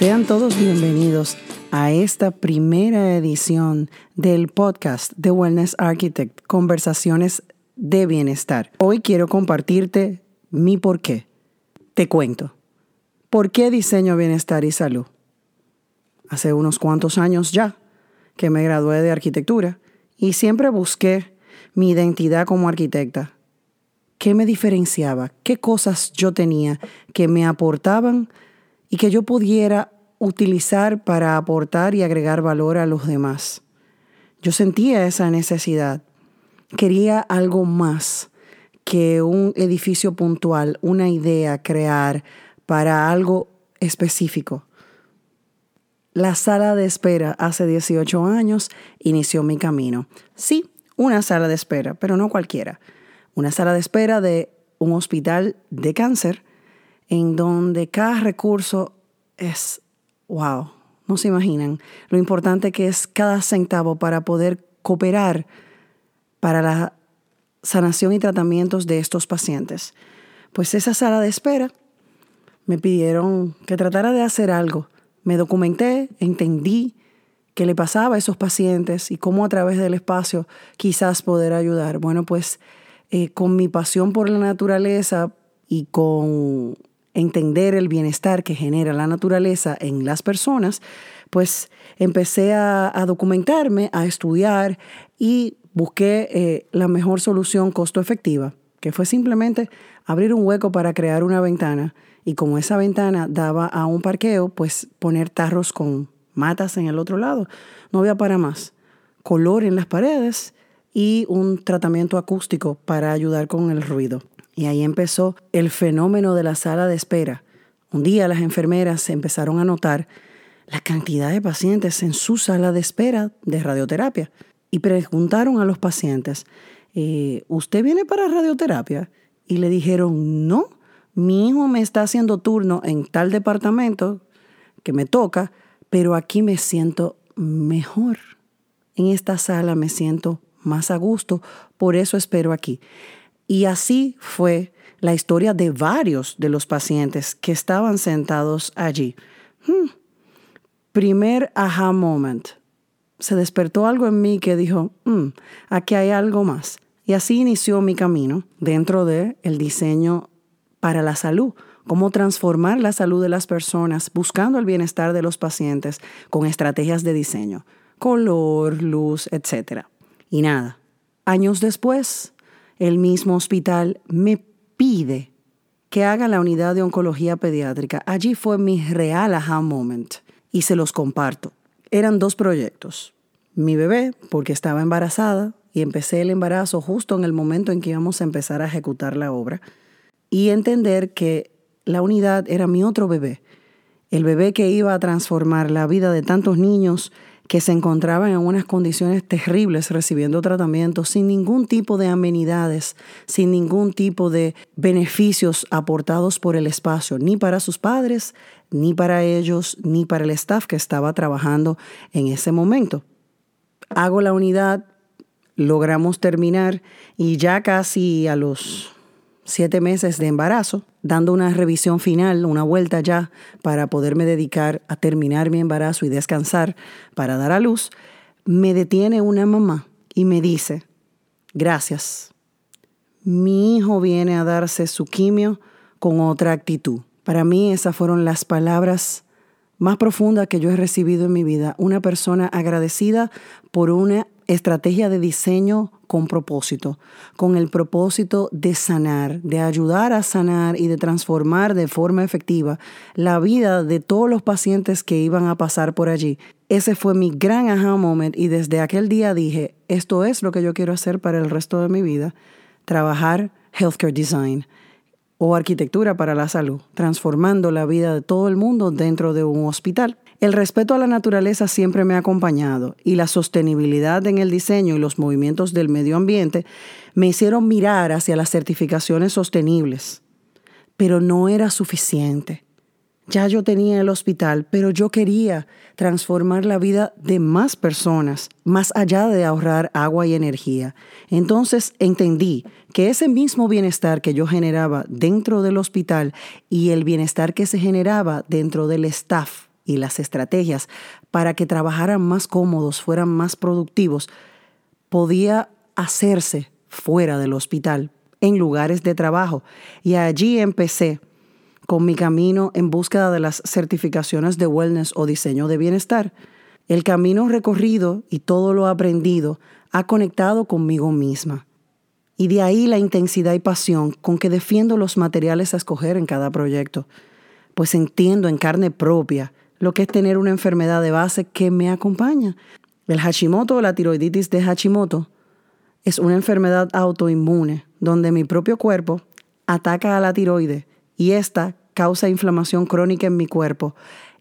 Sean todos bienvenidos a esta primera edición del podcast de Wellness Architect, Conversaciones de Bienestar. Hoy quiero compartirte mi por qué. Te cuento. ¿Por qué diseño bienestar y salud? Hace unos cuantos años ya que me gradué de arquitectura y siempre busqué mi identidad como arquitecta. ¿Qué me diferenciaba? ¿Qué cosas yo tenía que me aportaban y que yo pudiera utilizar para aportar y agregar valor a los demás. Yo sentía esa necesidad. Quería algo más que un edificio puntual, una idea, crear para algo específico. La sala de espera hace 18 años inició mi camino. Sí, una sala de espera, pero no cualquiera. Una sala de espera de un hospital de cáncer en donde cada recurso es, wow, no se imaginan lo importante que es cada centavo para poder cooperar para la sanación y tratamientos de estos pacientes. Pues esa sala de espera me pidieron que tratara de hacer algo. Me documenté, entendí qué le pasaba a esos pacientes y cómo a través del espacio quizás poder ayudar. Bueno, pues eh, con mi pasión por la naturaleza y con entender el bienestar que genera la naturaleza en las personas, pues empecé a, documentarme, a estudiar y busqué eh, la mejor solución costo efectiva, que fue simplemente abrir un hueco para crear una ventana y como esa ventana daba a un parqueo, pues poner tarros con matas en el otro lado. No había para más. Color en las paredes y un tratamiento acústico para ayudar con el ruido. Y ahí empezó el fenómeno de la sala de espera. Un día las enfermeras empezaron a notar la cantidad de pacientes en su sala de espera de radioterapia y preguntaron a los pacientes, eh, ¿usted viene para radioterapia? Y le dijeron, no, mi hijo me está haciendo turno en tal departamento que me toca, pero aquí me siento mejor. En esta sala me siento más a gusto, por eso espero aquí. Y así fue la historia de varios de los pacientes que estaban sentados allí. Hmm. Primer aha moment. Se despertó algo en mí que dijo, hmm, aquí hay algo más. Y así inició mi camino dentro del el diseño para la salud, cómo transformar la salud de las personas buscando el bienestar de los pacientes con estrategias de diseño, color, luz, etc. Y nada, años después el mismo hospital me pide que haga la unidad de oncología pediátrica. Allí fue mi real aha moment y se los comparto. Eran dos proyectos. Mi bebé, porque estaba embarazada y empecé el embarazo justo en el momento en que íbamos a empezar a ejecutar la obra. Y entender que la unidad era mi otro bebé, el bebé que iba a transformar la vida de tantos niños que se encontraban en unas condiciones terribles recibiendo tratamiento sin ningún tipo de amenidades, sin ningún tipo de beneficios aportados por el espacio, ni para sus padres, ni para ellos, ni para el staff que estaba trabajando en ese momento. Hago la unidad, logramos terminar y ya casi a los siete meses de embarazo, dando una revisión final, una vuelta ya para poderme dedicar a terminar mi embarazo y descansar para dar a luz, me detiene una mamá y me dice, gracias, mi hijo viene a darse su quimio con otra actitud. Para mí esas fueron las palabras más profundas que yo he recibido en mi vida. Una persona agradecida por una estrategia de diseño con propósito, con el propósito de sanar, de ayudar a sanar y de transformar de forma efectiva la vida de todos los pacientes que iban a pasar por allí. Ese fue mi gran aha moment y desde aquel día dije, esto es lo que yo quiero hacer para el resto de mi vida, trabajar healthcare design o arquitectura para la salud, transformando la vida de todo el mundo dentro de un hospital. El respeto a la naturaleza siempre me ha acompañado y la sostenibilidad en el diseño y los movimientos del medio ambiente me hicieron mirar hacia las certificaciones sostenibles. Pero no era suficiente. Ya yo tenía el hospital, pero yo quería transformar la vida de más personas, más allá de ahorrar agua y energía. Entonces entendí que ese mismo bienestar que yo generaba dentro del hospital y el bienestar que se generaba dentro del staff y las estrategias para que trabajaran más cómodos, fueran más productivos, podía hacerse fuera del hospital, en lugares de trabajo. Y allí empecé con mi camino en búsqueda de las certificaciones de wellness o diseño de bienestar. El camino recorrido y todo lo aprendido ha conectado conmigo misma. Y de ahí la intensidad y pasión con que defiendo los materiales a escoger en cada proyecto, pues entiendo en carne propia lo que es tener una enfermedad de base que me acompaña. El Hashimoto o la tiroiditis de Hashimoto es una enfermedad autoinmune donde mi propio cuerpo ataca a la tiroide y esta causa inflamación crónica en mi cuerpo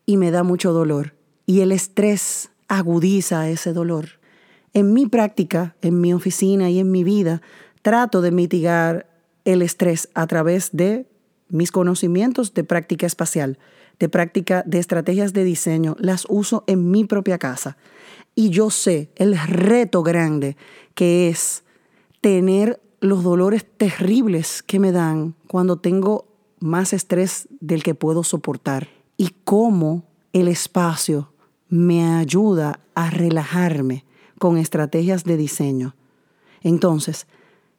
y me da mucho dolor. Y el estrés agudiza ese dolor. En mi práctica, en mi oficina y en mi vida, trato de mitigar el estrés a través de mis conocimientos de práctica espacial, de práctica de estrategias de diseño, las uso en mi propia casa. Y yo sé el reto grande que es tener los dolores terribles que me dan cuando tengo más estrés del que puedo soportar y cómo el espacio me ayuda a relajarme con estrategias de diseño. Entonces,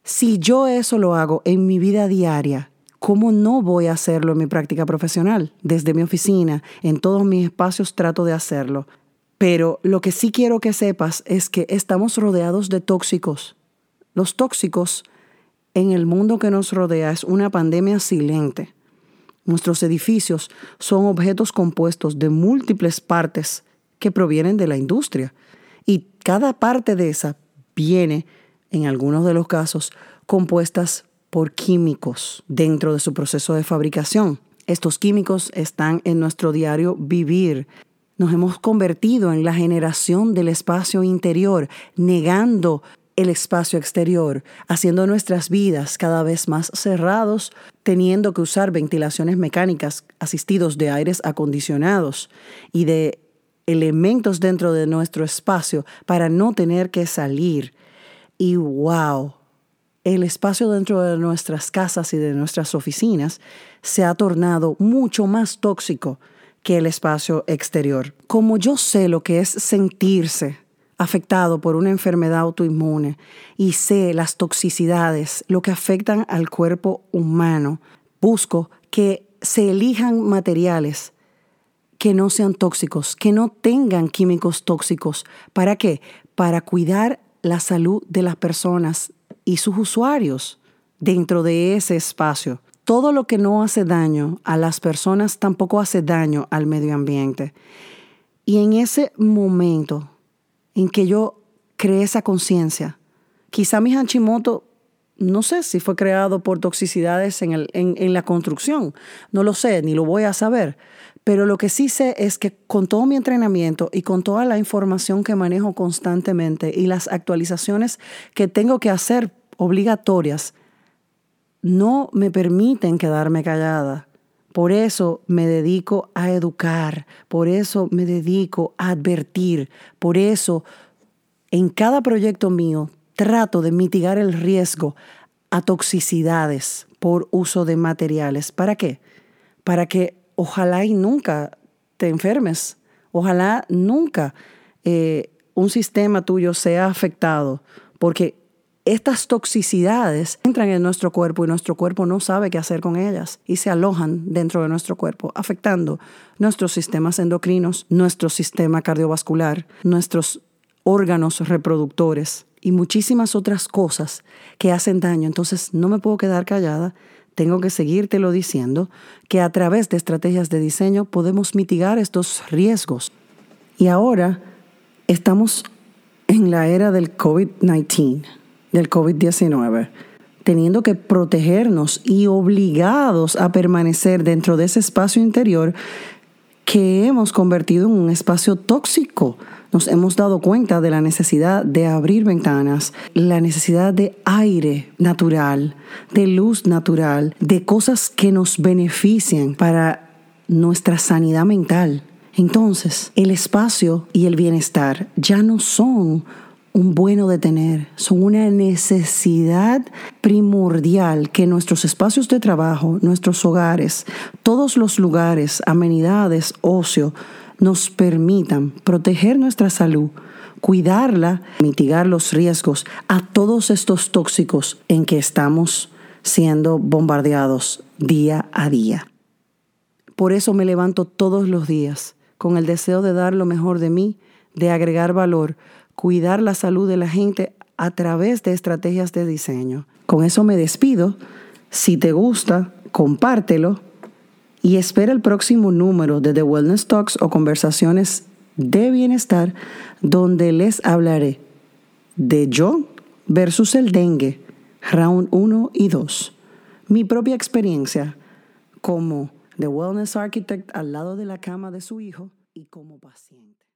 si yo eso lo hago en mi vida diaria, ¿cómo no voy a hacerlo en mi práctica profesional? Desde mi oficina, en todos mis espacios trato de hacerlo. Pero lo que sí quiero que sepas es que estamos rodeados de tóxicos. Los tóxicos en el mundo que nos rodea es una pandemia silente. Nuestros edificios son objetos compuestos de múltiples partes que provienen de la industria y cada parte de esa viene, en algunos de los casos, compuestas por químicos dentro de su proceso de fabricación. Estos químicos están en nuestro diario vivir. Nos hemos convertido en la generación del espacio interior, negando el espacio exterior, haciendo nuestras vidas cada vez más cerrados, teniendo que usar ventilaciones mecánicas asistidos de aires acondicionados y de elementos dentro de nuestro espacio para no tener que salir. Y wow, el espacio dentro de nuestras casas y de nuestras oficinas se ha tornado mucho más tóxico que el espacio exterior. Como yo sé lo que es sentirse afectado por una enfermedad autoinmune y sé las toxicidades, lo que afectan al cuerpo humano, busco que se elijan materiales que no sean tóxicos, que no tengan químicos tóxicos. ¿Para qué? Para cuidar la salud de las personas y sus usuarios dentro de ese espacio. Todo lo que no hace daño a las personas tampoco hace daño al medio ambiente. Y en ese momento en que yo creé esa conciencia. Quizá mi Hashimoto, no sé si fue creado por toxicidades en, el, en, la construcción, no lo sé, ni lo voy a saber, pero lo que sí sé es que con todo mi entrenamiento y con toda la información que manejo constantemente y las actualizaciones que tengo que hacer obligatorias, no me permiten quedarme callada. Por eso me dedico a educar, por eso me dedico a advertir, por eso en cada proyecto mío trato de mitigar el riesgo a toxicidades por uso de materiales. ¿Para qué? Para que ojalá y nunca te enfermes, ojalá nunca eh, un sistema tuyo sea afectado, porque estas toxicidades entran en nuestro cuerpo y nuestro cuerpo no sabe qué hacer con ellas y se alojan dentro de nuestro cuerpo, afectando nuestros sistemas endocrinos, nuestro sistema cardiovascular, nuestros órganos reproductores y muchísimas otras cosas que hacen daño. Entonces no me puedo quedar callada, tengo que seguírtelo diciendo que a través de estrategias de diseño podemos mitigar estos riesgos. Y ahora estamos en la era del COVID-19 del COVID-19, teniendo que protegernos y obligados a permanecer dentro de ese espacio interior que hemos convertido en un espacio tóxico. Nos hemos dado cuenta de la necesidad de abrir ventanas, la necesidad de aire natural, de luz natural, de cosas que nos beneficien para nuestra sanidad mental. Entonces, el espacio y el bienestar ya no son un bueno de tener, son una necesidad primordial que nuestros espacios de trabajo, nuestros hogares, todos los lugares, amenidades, ocio, nos permitan proteger nuestra salud, cuidarla, mitigar los riesgos a todos estos tóxicos en que estamos siendo bombardeados día a día. Por eso me levanto todos los días con el deseo de dar lo mejor de mí, de agregar valor, cuidar la salud de la gente a través de estrategias de diseño. Con eso me despido. Si te gusta, compártelo y espera el próximo número de The Wellness Talks o conversaciones de bienestar donde les hablaré de yo versus el dengue, round 1 y 2. Mi propia experiencia como The Wellness Architect al lado de la cama de su hijo y como paciente.